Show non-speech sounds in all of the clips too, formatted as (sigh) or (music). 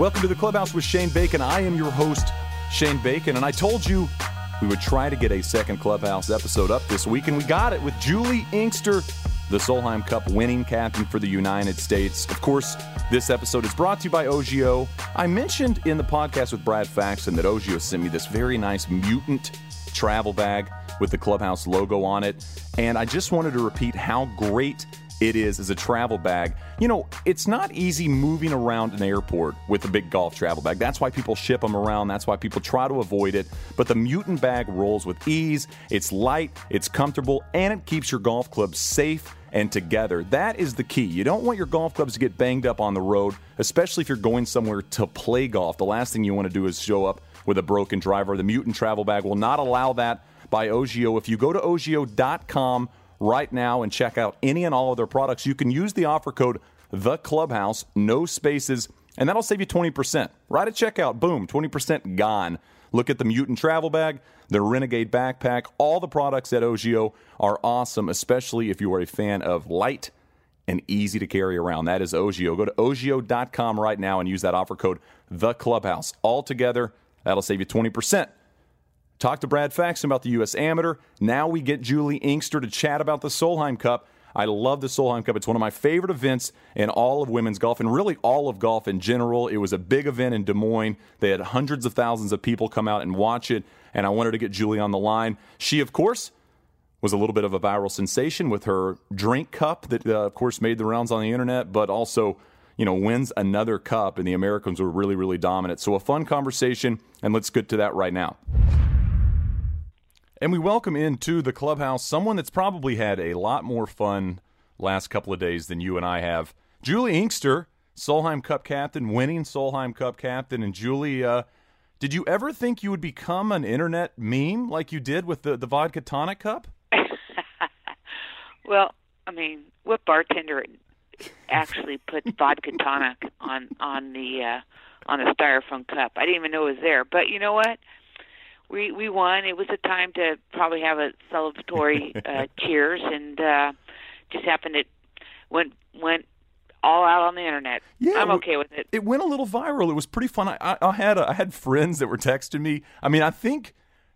Welcome to the Clubhouse with Shane Bacon. I am your host, Shane Bacon, and I told you we would try to get a second Clubhouse episode up this week, and we got it with Juli Inkster, the Solheim Cup winning captain for the United States. Of course, this episode is brought to you by Ogio. I mentioned in the podcast with Brad Faxon that Ogio sent me this very nice mutant travel bag with the Clubhouse logo on it, and I just wanted to repeat how great it is as a travel bag. You know, it's not easy moving around an airport with a big golf travel bag. That's why people ship them around. That's why people try to avoid it. But the Mutant bag rolls with ease. It's light, it's comfortable, and it keeps your golf clubs safe and together. That is the key. You don't want your golf clubs to get banged up on the road, especially if you're going somewhere to play golf. The last thing you want to do is show up with a broken driver. The Mutant travel bag will not allow that by Ogio. If you go to ogio.com right now and check out any and all of their products, you can use the offer code the clubhouse, no spaces, and that'll save you 20%. Right at checkout, boom, 20% gone. Look at the Mutant travel bag, the Renegade backpack. All the products at Ogio are awesome, especially if you are a fan of light and easy to carry around. That is Ogio. Go to ogio.com right now and use that offer code the clubhouse. All together, that'll save you 20%. Talk to Brad Faxon about the U.S. Amateur. Now we get Juli Inkster to chat about the Solheim Cup. I love the Solheim Cup. It's one of my favorite events in all of women's golf and really all of golf in general. It was a big event in Des Moines. They had hundreds of thousands of people come out and watch it, and I wanted to get Juli on the line. She, of course, was a little bit of a viral sensation with her drink cup that, uh, of course, made the rounds on the internet, but also, you know, wins another cup, and the Americans were really, really dominant. So a fun conversation, and let's get to that right now. And we welcome into the clubhouse someone that's probably had a lot more fun last couple of days than you and I have. Juli Inkster, Solheim Cup captain, winning Solheim Cup captain. And Juli, uh, did you ever think you would become an internet meme like you did with the, the vodka tonic cup? (laughs) well, I mean, what bartender actually put vodka tonic on on the uh, on the styrofoam cup? I didn't even know it was there. But you know what? We we won. It was a time to probably have a celebratory (laughs) uh, cheers, and uh, just happened it went went all out on the internet. Yeah, I'm okay with it. It went a little viral. It was pretty fun. I, I, I had a, I had friends that were texting me. I mean, I think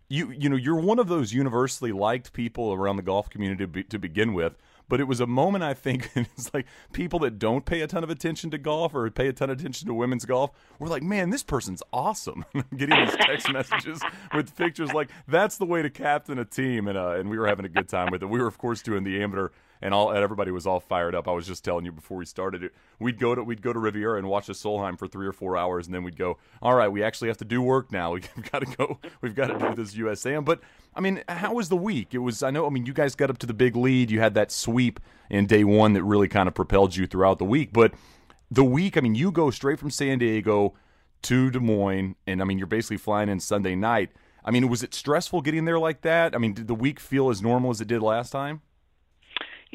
you you know you're one of those universally liked people around the golf community to, be, to begin with but it was a moment I think (laughs) it's like people that don't pay a ton of attention to golf or pay a ton of attention to women's golf were like, man, this person's awesome. (laughs) Getting these text (laughs) messages with pictures like that's the way to captain a team, and uh, and we were having a good time with it. We were of course doing the amateur and all and everybody was all fired up. I was just telling you before we started it. We'd go to we'd go to Riviera and watch the Solheim for three or four hours, and then we'd go. All right, we actually have to do work now. (laughs) We've got to go. We've got to do this USAM. But I mean, how was the week? It was. I know. I mean, you guys got up to the big lead. You had that sweep in day one that really kind of propelled you throughout the week. But the week, I mean, you go straight from San Diego to Des Moines, and I mean, you're basically flying in Sunday night. I mean, was it stressful getting there like that? I mean, did the week feel as normal as it did last time?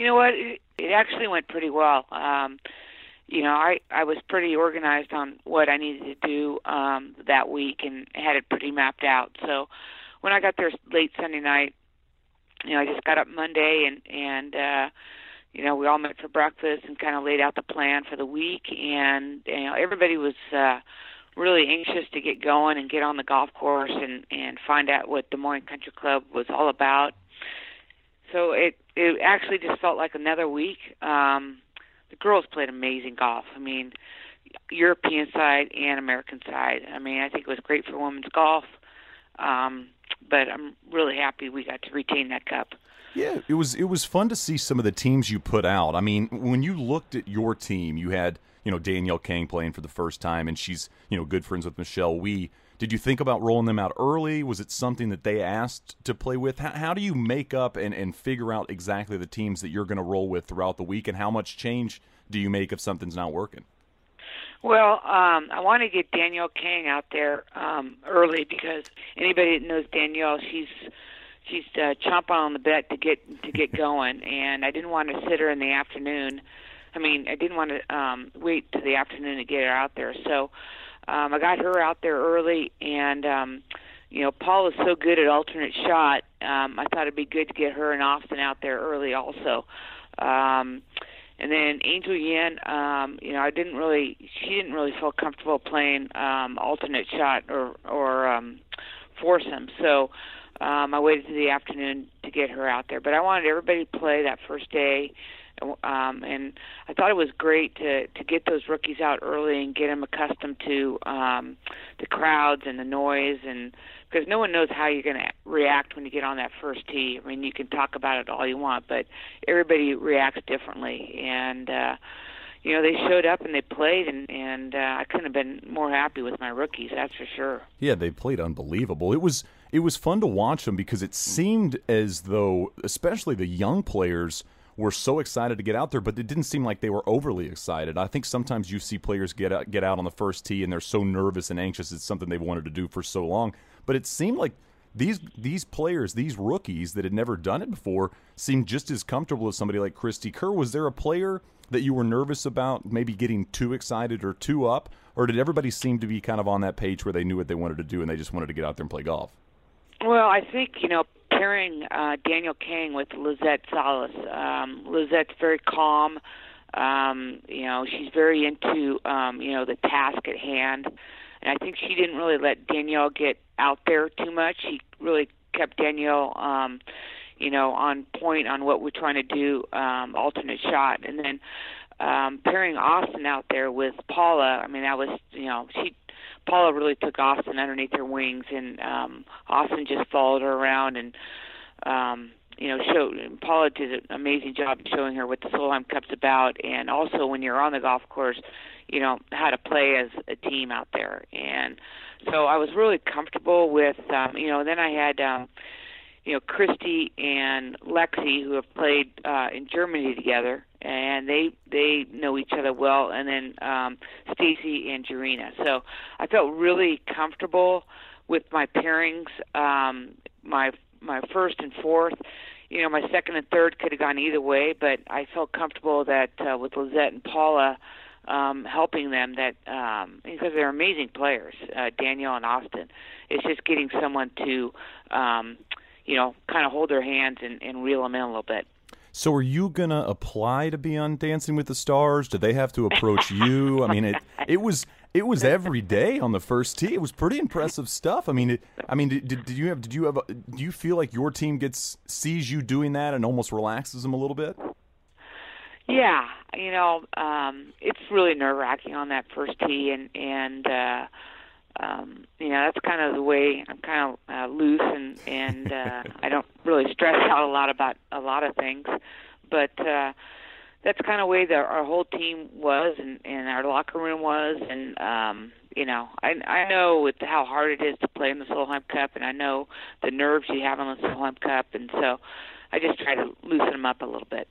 You know what? It, it actually went pretty well. Um, you know, I I was pretty organized on what I needed to do um, that week and had it pretty mapped out. So when I got there late Sunday night, you know, I just got up Monday and and uh, you know we all met for breakfast and kind of laid out the plan for the week. And you know, everybody was. uh really anxious to get going and get on the golf course and and find out what Des Moines Country Club was all about so it it actually just felt like another week. Um, the girls played amazing golf. I mean, European side and American side. I mean, I think it was great for women's golf. Um, but I'm really happy we got to retain that cup. Yeah, it was it was fun to see some of the teams you put out. I mean, when you looked at your team, you had you know Danielle Kang playing for the first time, and she's you know good friends with Michelle Wie. Did you think about rolling them out early? Was it something that they asked to play with? How, how do you make up and, and figure out exactly the teams that you're going to roll with throughout the week, and how much change do you make if something's not working? Well, um, I want to get Danielle Kang out there um, early because anybody that knows Danielle, she's she's uh, chomping on the bit to get to get (laughs) going, and I didn't want to sit her in the afternoon. I mean, I didn't want to um, wait to the afternoon to get her out there. So um, I got her out there early, and um, you know, Paul is so good at alternate shot. Um, I thought it'd be good to get her and Austin out there early also. Um, And then Angel Yin, um, you know, I didn't really, she didn't really feel comfortable playing um, alternate shot or or um, foursome. So um, I waited to the afternoon to get her out there. But I wanted everybody to play that first day um, and I thought it was great to to get those rookies out early and get them accustomed to um, the crowds and the noise, and because no one knows how you're going to react when you get on that first tee. I mean, you can talk about it all you want, but everybody reacts differently, and uh, you know they showed up and they played, and and uh, I couldn't have been more happy with my rookies. That's for sure. Yeah, they played unbelievable. It was it was fun to watch them because it mm. seemed as though, especially the young players were so excited to get out there, but it didn't seem like they were overly excited. I think sometimes you see players get out, get out on the first tee and they're so nervous and anxious. It's something they've wanted to do for so long, but it seemed like these these players, these rookies that had never done it before, seemed just as comfortable as somebody like Cristie Kerr. Was there a player that you were nervous about maybe getting too excited or too up, or did everybody seem to be kind of on that page where they knew what they wanted to do and they just wanted to get out there and play golf? Well, I think you know pairing uh, Danielle Kang with Lizette Salas. Um, Lizette's very calm. Um, you know, she's very into um, you know the task at hand, and I think she didn't really let Danielle get out there too much. She really kept Danielle, um, you know, on point on what we're trying to do, um, alternate shot, and then um, pairing Austin out there with Paula. I mean, that was you know she Paula really took Austin underneath her wings, and um, Austin just followed her around and um, you know showed Paula did an amazing job showing her what the Solheim Cup's about, and also when you're on the golf course, you know how to play as a team out there. And so I was really comfortable with um, you know. Then I had. Um, you know Cristie and Lexi who have played uh, in Germany together, and they they know each other well. And then um, Stacy and Gerina. So I felt really comfortable with my pairings. Um, my my first and fourth. You know, my second and third could have gone either way, but I felt comfortable that uh, with Lizette and Paula um, helping them that um, because they're amazing players, uh, Danielle and Austin. It's just getting someone to um, you know, kind of hold their hands and, and reel them in a little bit. So, are you gonna apply to be on Dancing with the Stars? Do they have to approach you? I mean, it it was it was every day on the first tee. It was pretty impressive stuff. I mean, it, I mean, did, did you have did you have a, do you feel like your team gets sees you doing that and almost relaxes them a little bit? Yeah, you know, um, it's really nerve wracking on that first tee, and and uh, um, you know that's kind of the way I'm kind of uh, loose and and uh, (laughs) I don't really stress out a lot about a lot of things, but uh, that's kind of the way that our whole team was and and our locker room was. And um, you know I I know with how hard it is to play in the Solheim Cup and I know the nerves you have on the Solheim Cup. And so I just try to loosen them up a little bit.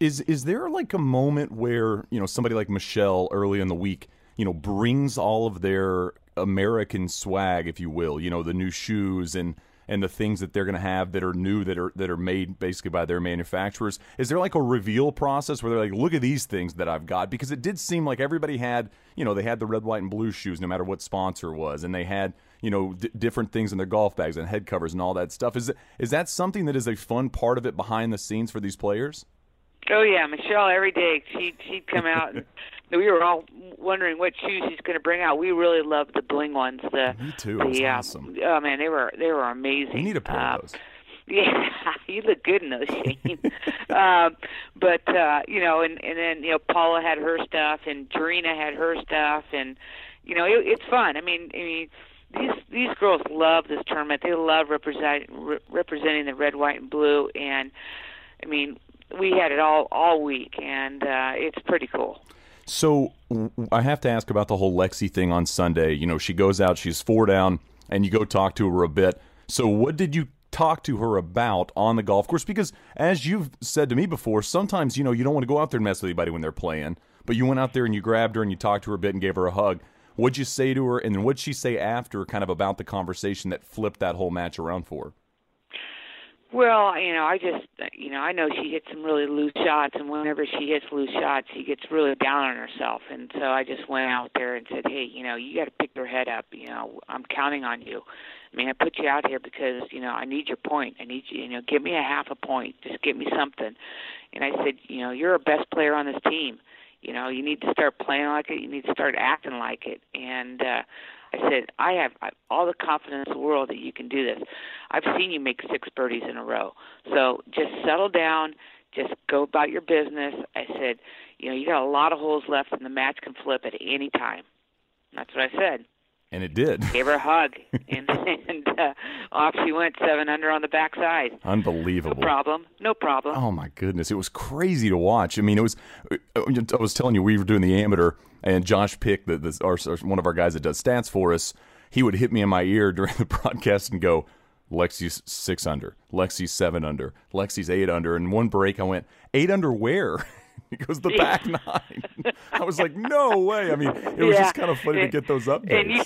Is is there like a moment where you know somebody like Michelle early in the week you know brings all of their American swag, if you will. You know, the new shoes and and the things that they're going to have that are new that are that are made basically by their manufacturers. Is there like a reveal process where they're like, look at these things that I've got? Because it did seem like everybody had, you know, they had the red, white, and blue shoes, no matter what sponsor was, and they had, you know, d- different things in their golf bags and head covers and all that stuff. Is is that something that is a fun part of it behind the scenes for these players? Oh yeah, Michelle. Every day she she'd come out and (laughs) we were all wondering what shoes he's going to bring out. We really loved the bling ones. The me too. The, uh, awesome. Oh man, they were they were amazing. We need a pair uh, of those. (laughs) Yeah, you look good in those, Shane. (laughs) um, but uh, you know, and and then you know, Paula had her stuff, and Gerina had her stuff, and you know, it, it's fun. I mean, I mean, these these girls love this tournament. They love represent, re- representing the red, white, and blue, and I mean, we had it all all week, and uh, it's pretty cool. So I have to ask about the whole Lexi thing on Sunday. You know, she goes out, she's four down, and you go talk to her a bit. So what did you talk to her about on the golf course? Because as you've said to me before, sometimes you know you don't want to go out there and mess with anybody when they're playing. But you went out there and you grabbed her and you talked to her a bit and gave her a hug. What'd you say to her, and then what'd she say after, kind of about the conversation that flipped that whole match around for her? Well, you know, I just, you know, I know she hits some really loose shots, and whenever she hits loose shots, she gets really down on herself. And so I just went out there and said, hey, you know, you got to pick your head up. You know, I'm counting on you. I mean, I put you out here because you know I need your point. I need you. You know, give me a half a point. Just give me something. And I said, you know, you're a best player on this team. You know, you need to start playing like it. You need to start acting like it. And uh, I said, I have all the confidence in the world that you can do this. I've seen you make six birdies in a row. So just settle down. Just go about your business. I said, you know, you got a lot of holes left, and the match can flip at any time. That's what I said. And it did. (laughs) Gave her a hug, and, and uh, off she went, seven under on the backside. Unbelievable. No problem. No problem. Oh my goodness, it was crazy to watch. I mean, it was. I was telling you, we were doing the amateur, and Josh Pick, the, the our, one of our guys that does stats for us, he would hit me in my ear (laughs) during the broadcast and go, Lexi's six under, Lexi's seven under, Lexi's eight under. And one break, I went eight under where? (laughs) (laughs) he goes the back nine. (laughs) I was like, no way. I mean, it was Yeah. just kind of funny to get those updates. And you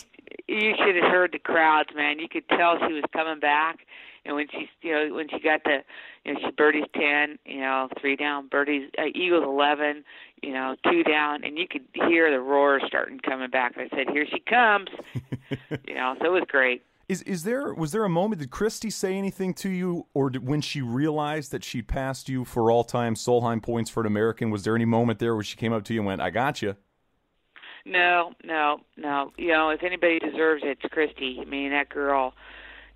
you should have heard the crowds, man. You could tell she was coming back. And when she, you know, when she got the, you know, she birdies ten, you know, three down, birdies, uh, eagles eleven, you know, two down, and you could hear the roar starting coming back. I said, "Here she comes," (laughs) you know. So it was great. Is is there was there a moment did Cristie say anything to you, or did, when she realized that she passed you for all time Solheim points for an American? Was there any moment there where she came up to you and went, "I got you"? No, no, no. You know, if anybody deserves it, it's Cristie. I mean, that girl.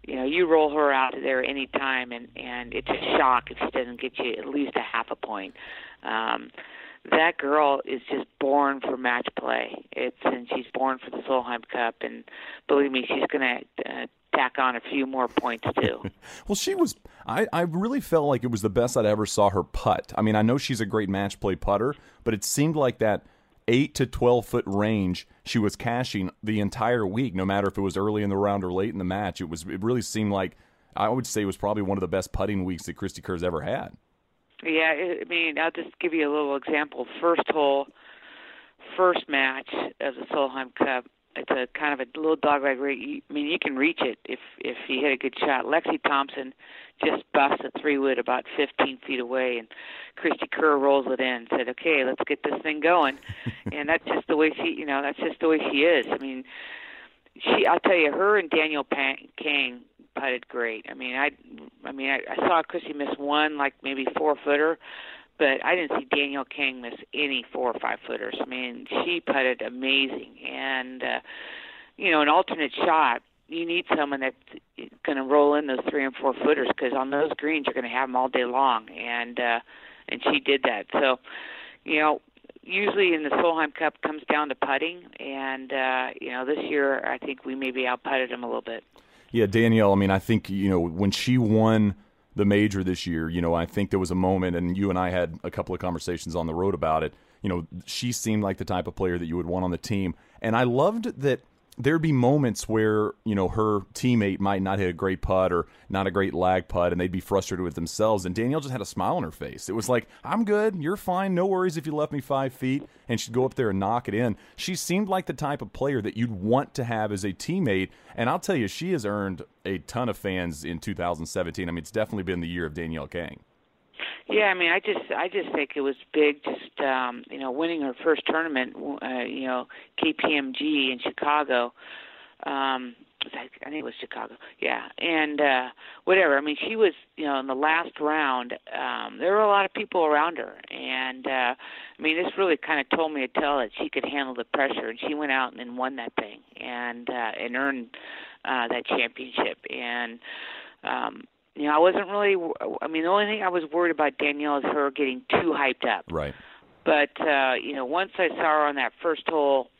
You know, you roll her out there any time, and and it's a shock if she doesn't get you at least a half a point. Um, that girl is just born for match play. It's and she's born for the Solheim Cup, and believe me, she's going to uh, tack on a few more points too. (laughs) Well, she was. I, I really felt like it was the best I'd ever saw her putt. I mean, I know she's a great match play putter, but it seemed like that eight to twelve foot range she was cashing the entire week, no matter if it was early in the round or late in the match. It was. It really seemed like I would say it was probably one of the best putting weeks that Cristie Kerr's ever had. Yeah, I mean, I'll just give you a little example. First hole, first match of the Solheim Cup. It's a kind of a little rate. You- I mean, you can reach it if if you hit a good shot. Lexi Thompson just busts a three wood about 15 feet away, and Cristie Kerr rolls it in. Said, "Okay, let's get this thing going." (laughs) and that's just the way she, you know, that's just the way she is. I mean, she. I'll tell you, her and Daniel Pan- Kang putted great. I mean, I, I mean, I, I saw Chrissy miss one like maybe four footer, but I didn't see Danielle Kang miss any four or five footers. I mean, she putted amazing, and uh, you know, an alternate shot. You need someone that's going to roll in those three and four footers because on those greens you're going to have them all day long, and uh, and she did that. So, you know, usually in the Solheim Cup comes down to putting, and uh, you know, this year I think we maybe out putted him a little bit. Yeah, Danielle. I mean, I think you know when she won the major this year. You know, I think there was a moment, and you and I had a couple of conversations on the road about it. You know, she seemed like the type of player that you would want on the team, and I loved that there'd be moments where you know her teammate might not hit a great putt or not a great lag putt, and they'd be frustrated with themselves. And Danielle just had a smile on her face. It was like, "I'm good. You're fine. No worries if you left me five feet." And she'd go up there and knock it in. She seemed like the type of player that you'd want to have as a teammate. And I'll tell you, she has earned a ton of fans in 2017. I mean, it's definitely been the year of Danielle Kang. Yeah, I mean, I just, I just think it was big. Just, um, you know, winning her first tournament, uh, you know, KPMG in Chicago. Um, I think it was Chicago. Yeah, and uh, whatever. I mean, she was, you know, in the last round. Um, there were a lot of people around her, and uh, I mean, this really kind of told me to tell that she could handle the pressure, and she went out and won that thing, and uh, and earned uh, that championship, and. Um, you know, I wasn't really. I mean, the only thing I was worried about Danielle is her getting too hyped up. Right. But uh, you know, once I saw her on that first hole,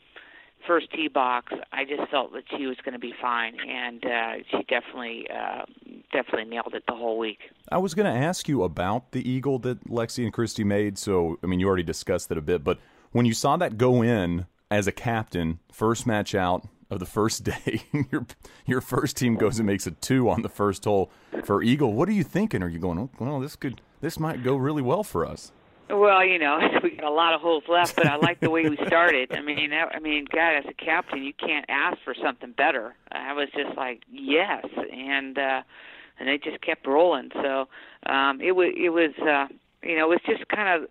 first tee box, I just felt that she was going to be fine, and uh, she definitely, uh, definitely nailed it the whole week. I was going to ask you about the eagle that Lexi and Cristie made. So, I mean, you already discussed it a bit, but when you saw that go in as a captain, first match out of the first (laughs) day, your your first team goes and makes a two on the first hole for eagle. What are you thinking? Are you going, oh, well, this could this might go really well for us? Well, you know, (laughs) we got a lot of holes left, but I like the way we started. I mean, I mean, God, as a captain, you can't ask for something better. I was just like, yes, and uh, and they just kept rolling. So um, it was, it was, uh, you know, it was just kind of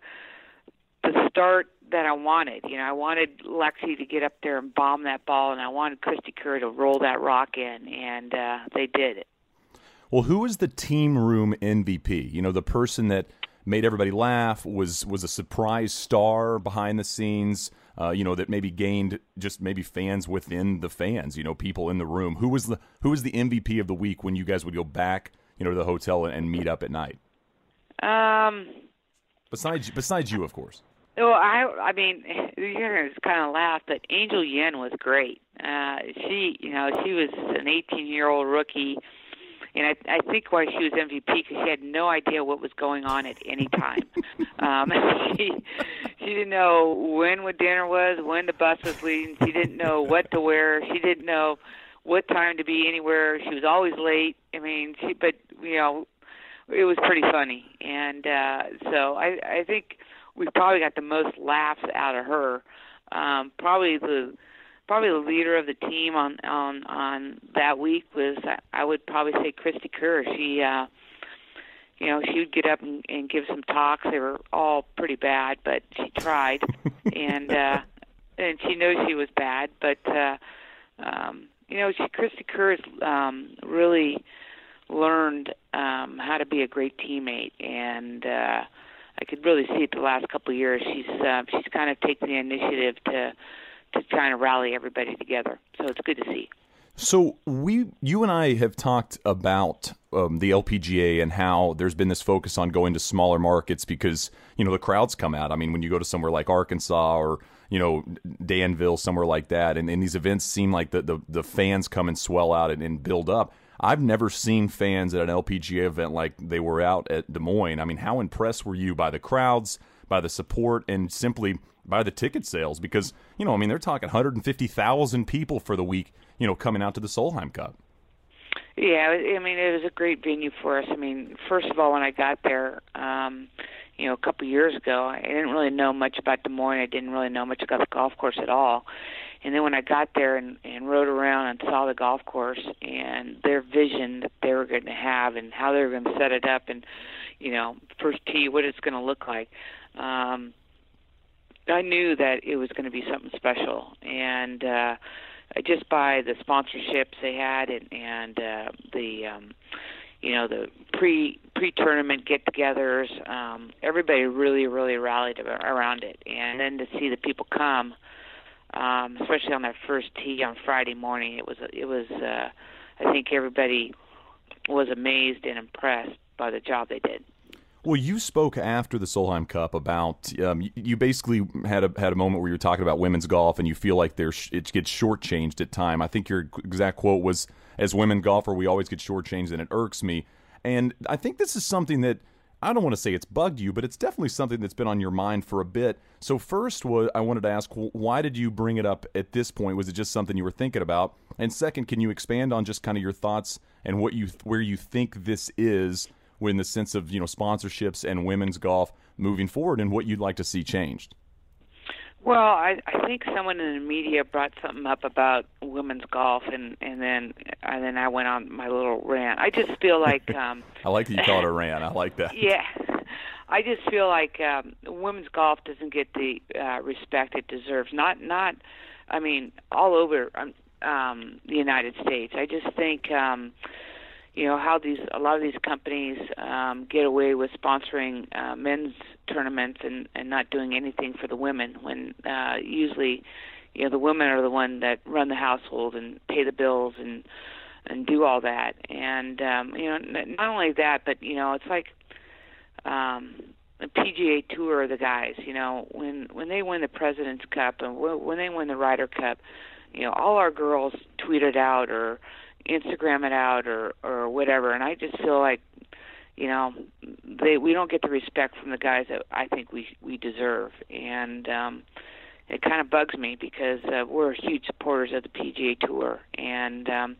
the start that I wanted. You know, I wanted Lexi to get up there and bomb that ball, and I wanted Cristie Kerr to roll that rock in, and uh, they did it. Well, who was the team room MVP? You know, the person that made everybody laugh was was a surprise star behind the scenes. Uh, you know, that maybe gained just maybe fans within the fans. You know, people in the room. Who was the who was the MVP of the week when you guys would go back, you know, to the hotel and, and meet up at night? Um, besides besides you, of course. Well, I I mean, you're gonna kind of laugh, but Angel Yin was great. Uh, she, you know, she was an 18 year old rookie and I, I think why she was MVP because she had no idea what was going on at any time. (laughs) um, (laughs) she she didn't know when what dinner was, when the bus was leaving. She didn't know what to wear. She didn't know what time to be anywhere. She was always late. I mean, she but you know, it was pretty funny, and uh, so I I think we probably got the most laughs out of her. Um, probably the probably the leader of the team on on on that week was I would probably say Cristie Kerr. She uh you know, she would get up and, and give some talks. They were all pretty bad, but she tried (laughs) and uh and she knows she was bad, but uh um you know, she Cristie Kerr has um really learned um how to be a great teammate and uh I could really see it the last couple of years. She's uh, she's kind of taken the initiative to to trying to rally everybody together. So it's good to see. So we, you and I have talked about um, the LPGA and how there's been this focus on going to smaller markets because you know the crowds come out. I mean, when you go to somewhere like Arkansas or you know Danville, somewhere like that, and, and these events seem like the, the, the fans come and swell out and, and build up. I've never seen fans at an LPGA event like they were out at Des Moines. I mean, how impressed were you by the crowds, by the support, and simply by the ticket sales because you know I mean they're talking 150,000 people for the week you know coming out to the Solheim Cup. Yeah, I mean it was a great venue for us. I mean, first of all, when I got there, um, you know, a couple of years ago, I didn't really know much about Des Moines. I didn't really know much about the golf course at all. And then when I got there and, and rode around and saw the golf course and their vision that they were going to have and how they were going to set it up and, you know, first tee, what it's going to look like, um, I knew that it was going to be something special, and uh, just by the sponsorships they had and and uh, the um, you know the pre pre tournament get-togethers, um, everybody really really rallied around it, and then to see the people come, um, especially on that first tee on Friday morning, it was it was uh, I think everybody was amazed and impressed by the job they did. Well, you spoke after the Solheim Cup about um, you basically had a had a moment where you were talking about women's golf, and you feel like there's it gets shortchanged at time. I think your exact quote was, "As women golfer, we always get shortchanged, and it irks me." And I think this is something that I don't want to say it's bugged you, but it's definitely something that's been on your mind for a bit. So first, was I wanted to ask, why did you bring it up at this point? Was it just something you were thinking about? And second, can you expand on just kind of your thoughts and what you where you think this is? in the sense of you know sponsorships and women's golf moving forward, and what you'd like to see changed? Well, I, I think someone in the media brought something up about women's golf, and and then and then I went on my little rant. I just feel like (laughs) um, I like that you call it a (laughs) rant. I like that. Yeah, I just feel like um, women's golf doesn't get the uh, respect it deserves. Not not, I mean, all over um, um, the United States. I just think. Um, you know how these a lot of these companies um, get away with sponsoring uh, men's tournaments and and not doing anything for the women when uh, usually you know the women are the one that run the household and pay the bills and and do all that and um, you know not only that but you know it's like um, the PGA Tour the guys you know when when they win the President's Cup and when they win the Ryder Cup you know all our girls tweet it out or Instagram it out or or whatever. And I just feel like, you know, they we don't get the respect from the guys that I think we we deserve, and um, it kind of bugs me because uh, we're huge supporters of the PGA Tour, and um,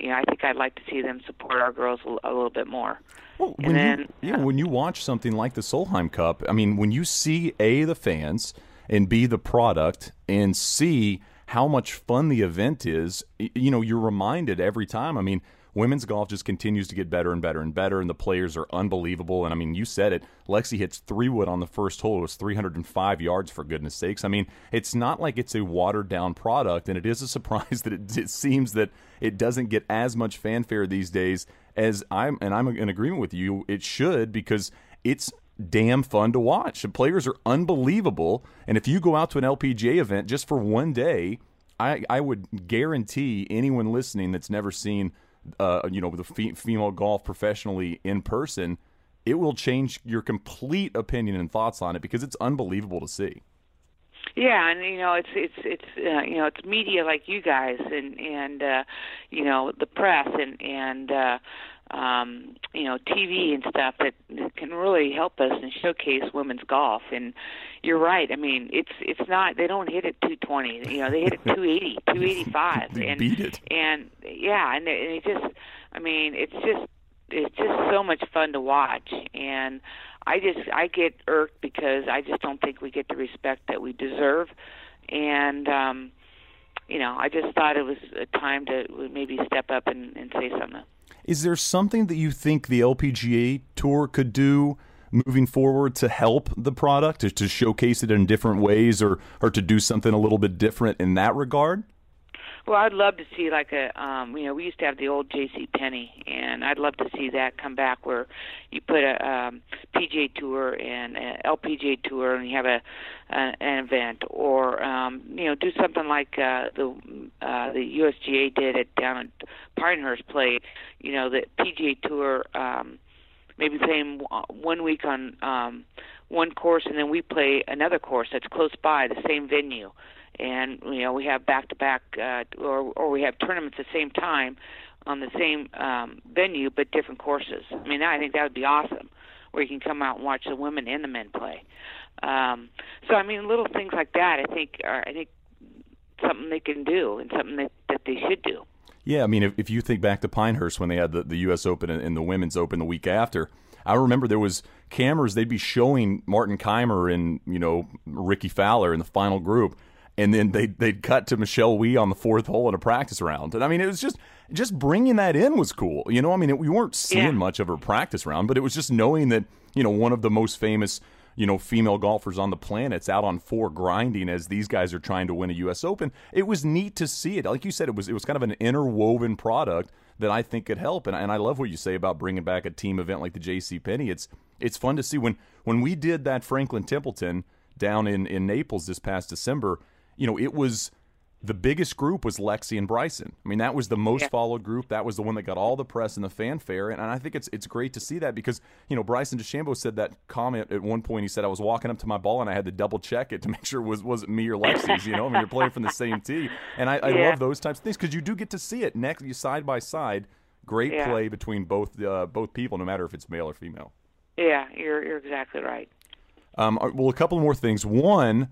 you know I think I'd like to see them support our girls a, a little bit more. Well, when then, you, yeah, uh, when you watch something like the Solheim Cup, I mean, when you see a the fans and b the product and c how much fun the event is, you know, you're reminded every time. I mean, women's golf just continues to get better and better and better, and the players are unbelievable. And I mean, you said it. Lexi hits three wood on the first hole. It was 305 yards, for goodness sakes. I mean, it's not like it's a watered down product, and it is a (laughs) surprise that it, it seems that it doesn't get as much fanfare these days as I'm, and I'm in agreement with you. It should because it's damn fun to watch. The players are unbelievable, and if you go out to an LPGA event just for one day, I, I would guarantee anyone listening that's never seen uh, you know, the fe- female golf professionally in person, it will change your complete opinion and thoughts on it because it's unbelievable to see. Yeah, and you know it's it's it's uh, you know it's media like you guys and and uh, you know the press and and uh, um, you know, TV and stuff that, can really help us and showcase women's golf. And you're right. I mean, it's it's not they don't hit it 220. You know, they hit it (laughs) 280, 285, they and beat it. and yeah, and it, and it just, I mean, it's just it's just so much fun to watch and. I just I get irked because I just don't think we get the respect that we deserve, and um, you know I just thought it was a time to maybe step up and, and say something. Is there something that you think the LPGA Tour could do moving forward to help the product, to, to showcase it in different ways, or or to do something a little bit different in that regard? Well, I'd love to see like a, um, you know, we used to have the old J.C. Penney, and I'd love to see that come back where you put a um, PGA Tour and a LPGA Tour, and you have a, a an event, or um, you know, do something like uh, the uh, the USGA did it down at Pinehurst play, you know, the PGA Tour. Um, maybe playing one week on um, one course, and then we play another course that's close by, the same venue and you know we have back to back or or we have tournaments at the same time on the same um, venue but different courses. I mean, I think that would be awesome, where you can come out and watch the women and the men play. Um, so I mean, little things like that. I think are I think something they can do and something that that they should do. Yeah, I mean, if, if you think back to Pinehurst when they had the, the U.S. Open and, and the Women's Open the week after, I remember there was cameras. They'd be showing Martin Kaymer and you know Rickie Fowler in the final group, and then they they'd cut to Michelle Wie on the fourth hole in a practice round. And I mean, it was just just bringing that in was cool. You know, I mean, it, we weren't seeing Yeah. much of her practice round, but it was just knowing that you know one of the most famous you know female golfers on the planet's out on four grinding as these guys are trying to win a U.S. Open. It was neat to see it. Like you said, it was it was kind of an interwoven product that I think could help. And, and I love what you say about bringing back a team event like the J.C. Penney. It's it's fun to see when when we did that Franklin Templeton down in in Naples this past December. You know, it was the biggest group was Lexi and Bryson. I mean, that was the most Yeah. followed group. That was the one that got all the press and the fanfare. And, and I think it's it's great to see that because you know Bryson DeChambeau said that comment at one point. He said I was walking up to my ball and I had to double check it to (laughs) make sure it was wasn't me or Lexi's. You know, I mean, you're playing from the same tee, and I, I Yeah. love those types of things because you do get to see it next, you side by side. Great Yeah. play between both uh, both people, no matter if it's male or female. Yeah, you're you're exactly right. Um, uh, well, a couple more things. One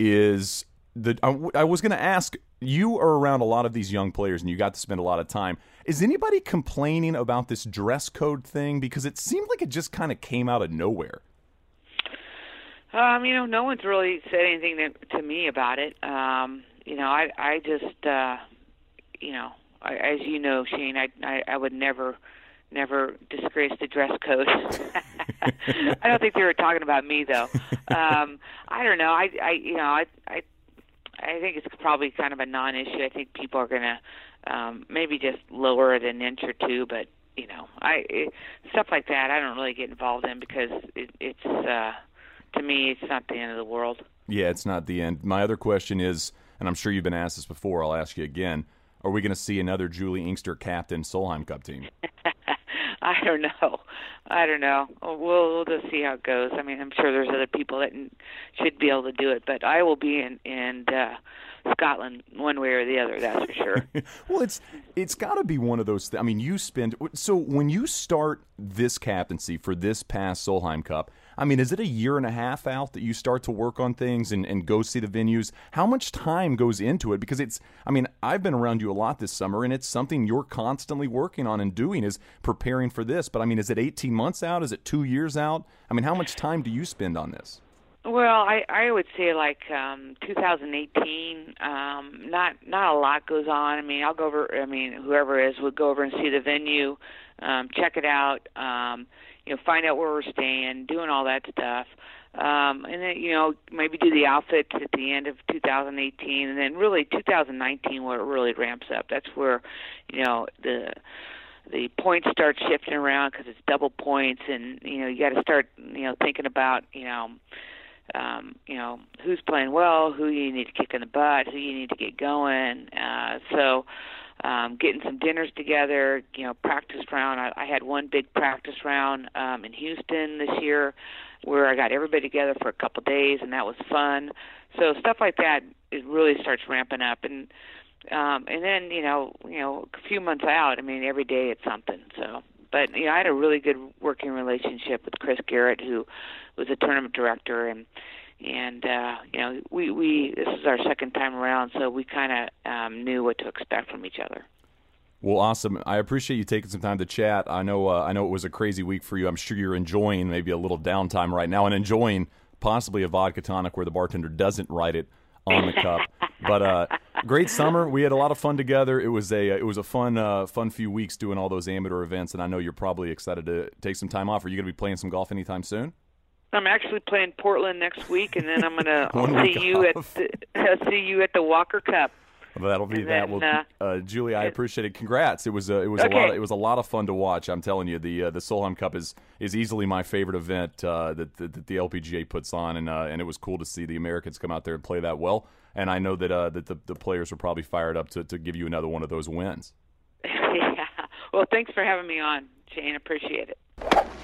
is the I, w- I was going to ask. You are around a lot of these young players, and you got to spend a lot of time. Is anybody complaining about this dress code thing? Because it seemed like it just kind of came out of nowhere. Um, you know, no one's really said anything to, to me about it. Um, you know, I I just uh you know, I, as you know, Shane, I, I I would never never disgrace the dress code. (laughs) I don't think they were talking about me though. (laughs) Um I don't know. I I you know, I I I think it's probably kind of a non-issue. I think people are going to um maybe just lower it an inch or two, but you know, I it, stuff like that I don't really get involved in because it, it's uh to me it's not the end of the world. Yeah, it's not the end. My other question is, and I'm sure you've been asked this before. I'll ask you again. Are we going to see another Juli Inkster captain Solheim Cup team? (laughs) (laughs) I don't know. I don't know. We'll, we'll just see how it goes. I mean, I'm sure there's other people that should be able to do it, but I will be in in uh, Scotland one way or the other. That's for sure. (laughs) well, it's it's got to be one of those. Th- I mean, you spend so when you start this captaincy for this past Solheim Cup. I mean, is it a year and a half out that you start to work on things and, and go see the venues? How much time goes into it? Because it's, I mean, I've been around you a lot this summer, and it's something you're constantly working on and doing is preparing for this. But I mean, is it 18 months out? Is it two years out? I mean, how much time do you spend on this? Well, I I would say like um 2018 um not not a lot goes on. I mean, I'll go over I mean, whoever is would go over and see the venue, um check it out, um you know, find out where we're staying, doing all that stuff. Um and then, you know, maybe do the outfits at the end of 2018 and then really 2019 where it really ramps up. That's where, you know, the the points start shifting around because it's double points, and you know you got to start you know thinking about you know um, you know who's playing well, who you need to kick in the butt, who you need to get going. Uh, so um, getting some dinners together, you know, practice round. I, I had one big practice round um, in Houston this year where I got everybody together for a couple of days, and that was fun. So stuff like that, it really starts ramping up, and um, and then you know, you know, a few months out, I mean, every day it's something. So, but you know, I had a really good working relationship with Chris Garrett, who was a tournament director, and and uh, you know, we we this is our second time around, so we kind of um, knew what to expect from each other. Well, awesome. I appreciate you taking some time to chat. I know uh, I know it was a crazy week for you. I'm sure you're enjoying maybe a little downtime right now and enjoying possibly a vodka tonic where the bartender doesn't write it on the cup. (laughs) but uh, great summer. We had a lot of fun together. It was a it was a fun uh, fun few weeks doing all those amateur events, and I know you're probably excited to take some time off. Are you going to be playing some golf anytime soon? I'm actually playing Portland next week, and then I'm going (laughs) to see you off. at the, (laughs) see you at the Walker Cup. Well, that'll be and that. Then, well, uh, uh, Juli, I appreciate it. Congrats! It was uh, it was okay. a lot. Of, it was a lot of fun to watch. I'm telling you, the uh, the Solheim Cup is is easily my favorite event uh, that, that, that the LPGA puts on, and uh, and it was cool to see the Americans come out there and play that well. And I know that that the, the players are probably fired up to to give you another one of those wins. (laughs) yeah. Well, thanks for having me on, Jane. Appreciate it.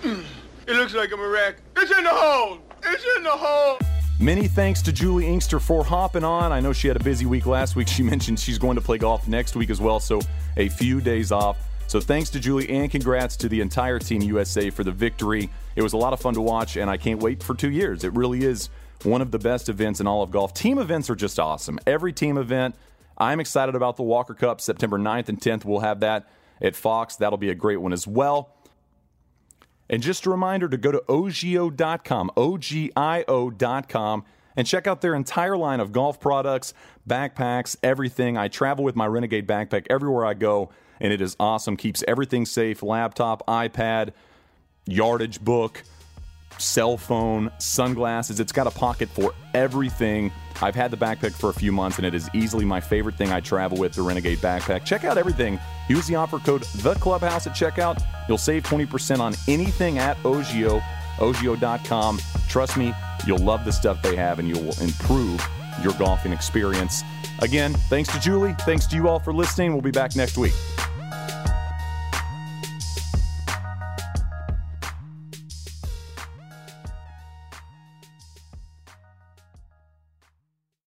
(clears throat) It looks like I'm a wreck. It's in the hole. It's in the hole. Many thanks to Juli Inkster for hopping on. I know she had a busy week last week. She (laughs) mentioned she's going to play golf next week as well, so a few days off. So thanks to Juli and congrats to the entire Team USA for the victory. It was a lot of fun to watch, and I can't wait for two years. It really is one of the best events in all of golf. Team events are just awesome. Every team event. I'm excited about the Walker Cup September 9th and 10th. We'll have that at Fox. That'll be a great one as well. And just a reminder to go to ogio.com, O-G-I-O.com, and check out their entire line of golf products, backpacks, everything. I travel with my Renegade backpack everywhere I go, and it is awesome. Keeps everything safe laptop, iPad, yardage book, cell phone, sunglasses. It's got a pocket for everything. I've had the backpack for a few months, and it is easily my favorite thing I travel with the Renegade backpack. Check out everything. Use the offer code The Clubhouse at checkout. You'll save 20% on anything at Ogio, ogio.com. Trust me, you'll love the stuff they have, and you will improve your golfing experience. Again, thanks to Juli. Thanks to you all for listening. We'll be back next week.